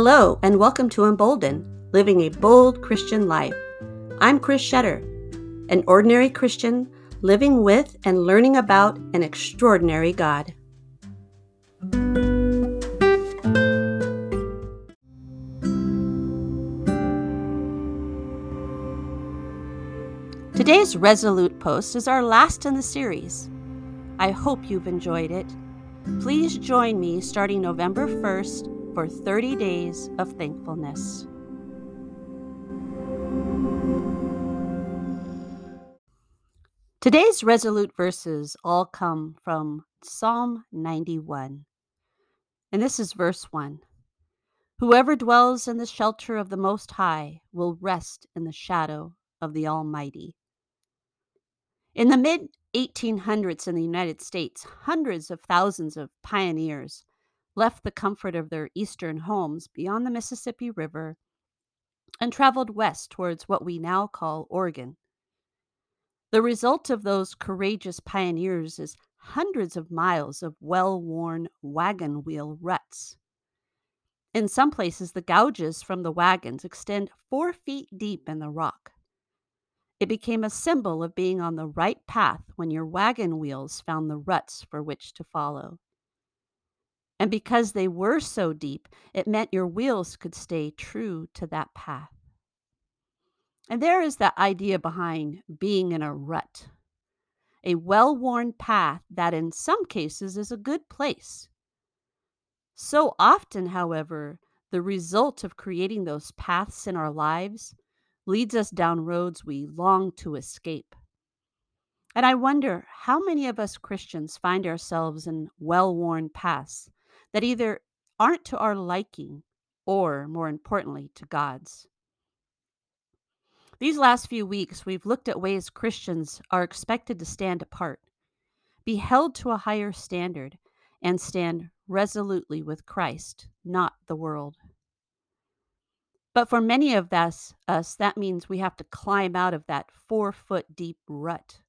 Hello, and welcome to Emboldened, Living a Bold Christian Life. I'm Chris Shetter, an ordinary Christian living with and learning about an extraordinary God. Today's Resolute post is our last in the series. I hope you've enjoyed it. Please join me starting November 1st for 30 days of thankfulness. Today's resolute verses all come from Psalm 91. And this is verse 1 Whoever dwells in the shelter of the Most High will rest in the shadow of the Almighty. In the mid 1800s in the United States, hundreds of thousands of pioneers left the comfort of their eastern homes beyond the Mississippi River and traveled west towards what we now call Oregon. The result of those courageous pioneers is hundreds of miles of well worn wagon wheel ruts. In some places, the gouges from the wagons extend four feet deep in the rock. It became a symbol of being on the right path when your wagon wheels found the ruts for which to follow. And because they were so deep, it meant your wheels could stay true to that path. And there is that idea behind being in a rut a well worn path that, in some cases, is a good place. So often, however, the result of creating those paths in our lives leads us down roads we long to escape. And I wonder how many of us Christians find ourselves in well worn paths that either aren't to our liking or, more importantly, to God's. These last few weeks, we've looked at ways Christians are expected to stand apart, be held to a higher standard, and stand resolutely with Christ, not the world. But for many of us, us, that means we have to climb out of that four foot deep rut.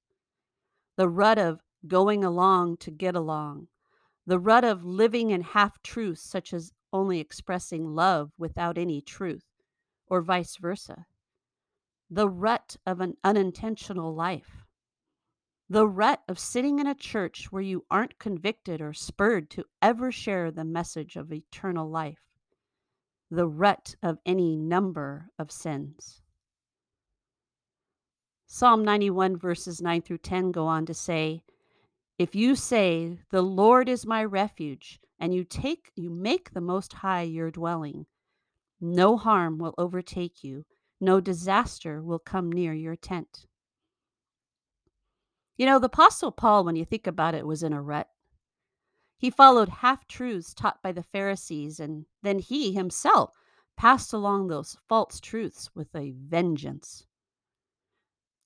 The rut of going along to get along, the rut of living in half truths, such as only expressing love without any truth, or vice versa. The rut of an unintentional life. The rut of sitting in a church where you aren't convicted or spurred to ever share the message of eternal life. The rut of any number of sins. Psalm 91, verses 9 through 10 go on to say, if you say, The Lord is my refuge, and you take you make the most high your dwelling, no harm will overtake you, no disaster will come near your tent. You know, the Apostle Paul, when you think about it, was in a rut. He followed half truths taught by the Pharisees, and then he himself passed along those false truths with a vengeance.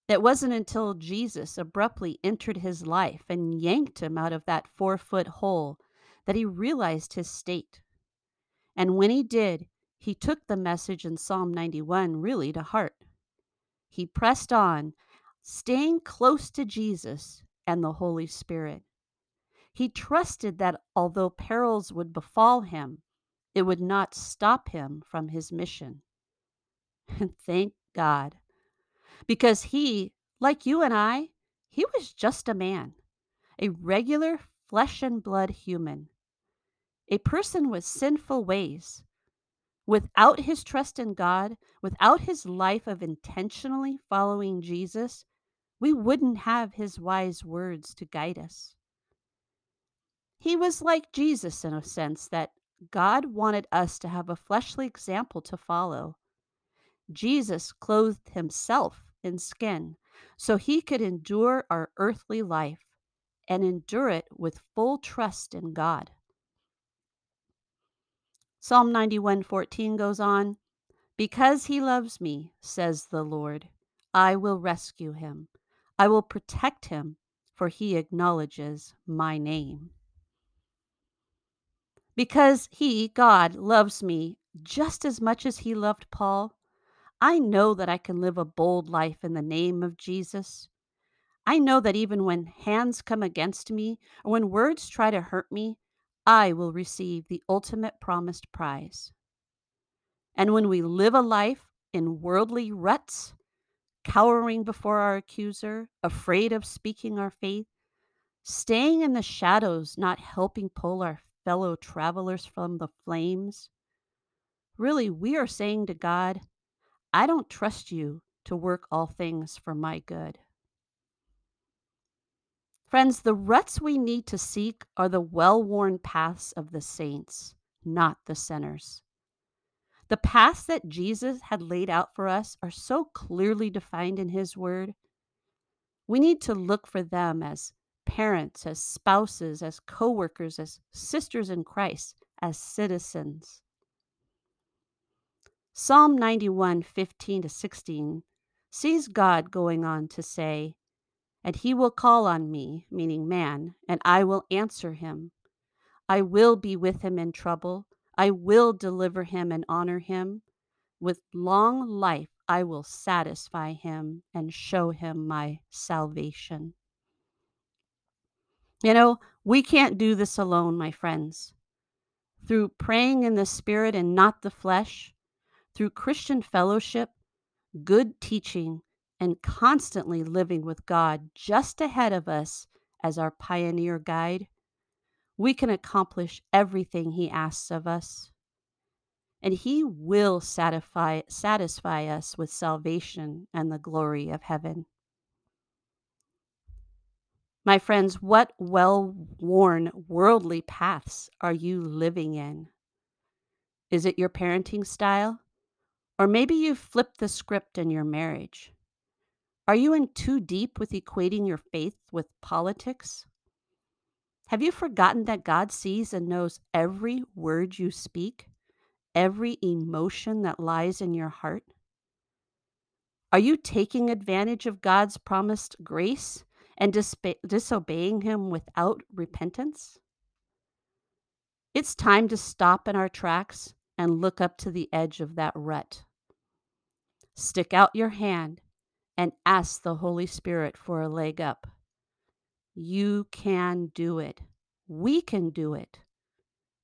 It wasn't until Jesus abruptly entered his life and yanked him out of that four foot hole that he realized his state. And when he did, he took the message in Psalm 91 really to heart. He pressed on, staying close to Jesus and the Holy Spirit. He trusted that although perils would befall him, it would not stop him from his mission. And thank God because he, like you and I, he was just a man, a regular flesh and blood human, a person with sinful ways. Without his trust in God, without his life of intentionally following Jesus, we wouldn't have his wise words to guide us. He was like Jesus in a sense that God wanted us to have a fleshly example to follow. Jesus clothed himself in skin so he could endure our earthly life and endure it with full trust in God. Psalm 91:14 goes on, "Because he loves me," says the Lord, "I will rescue him. I will protect him, for he acknowledges my name." Because he, God, loves me just as much as he loved Paul, I know that I can live a bold life in the name of Jesus. I know that even when hands come against me or when words try to hurt me, I will receive the ultimate promised prize. And when we live a life in worldly ruts, cowering before our accuser, afraid of speaking our faith, staying in the shadows, not helping pull our fellow travelers from the flames, really, we are saying to God, I don't trust you to work all things for my good. Friends, the ruts we need to seek are the well worn paths of the saints, not the sinners. The paths that Jesus had laid out for us are so clearly defined in His Word. We need to look for them as parents, as spouses, as co workers, as sisters in Christ, as citizens. Psalm 91 15 to 16 sees God going on to say, And he will call on me, meaning man, and I will answer him. I will be with him in trouble. I will deliver him and honor him. With long life, I will satisfy him and show him my salvation. You know, we can't do this alone, my friends. Through praying in the Spirit and not the flesh, through Christian fellowship, good teaching, and constantly living with God just ahead of us as our pioneer guide, we can accomplish everything He asks of us. And He will satisfy, satisfy us with salvation and the glory of heaven. My friends, what well worn worldly paths are you living in? Is it your parenting style? Or maybe you've flipped the script in your marriage. Are you in too deep with equating your faith with politics? Have you forgotten that God sees and knows every word you speak, every emotion that lies in your heart? Are you taking advantage of God's promised grace and disobeying Him without repentance? It's time to stop in our tracks and look up to the edge of that rut. Stick out your hand and ask the Holy Spirit for a leg up. You can do it. We can do it.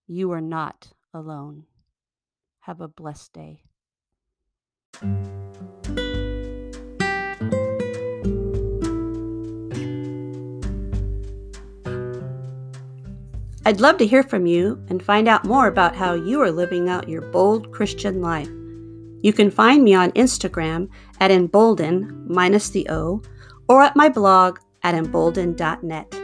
You are not alone. Have a blessed day. I'd love to hear from you and find out more about how you are living out your bold Christian life. You can find me on Instagram at emboldened minus the O or at my blog at emboldened.net.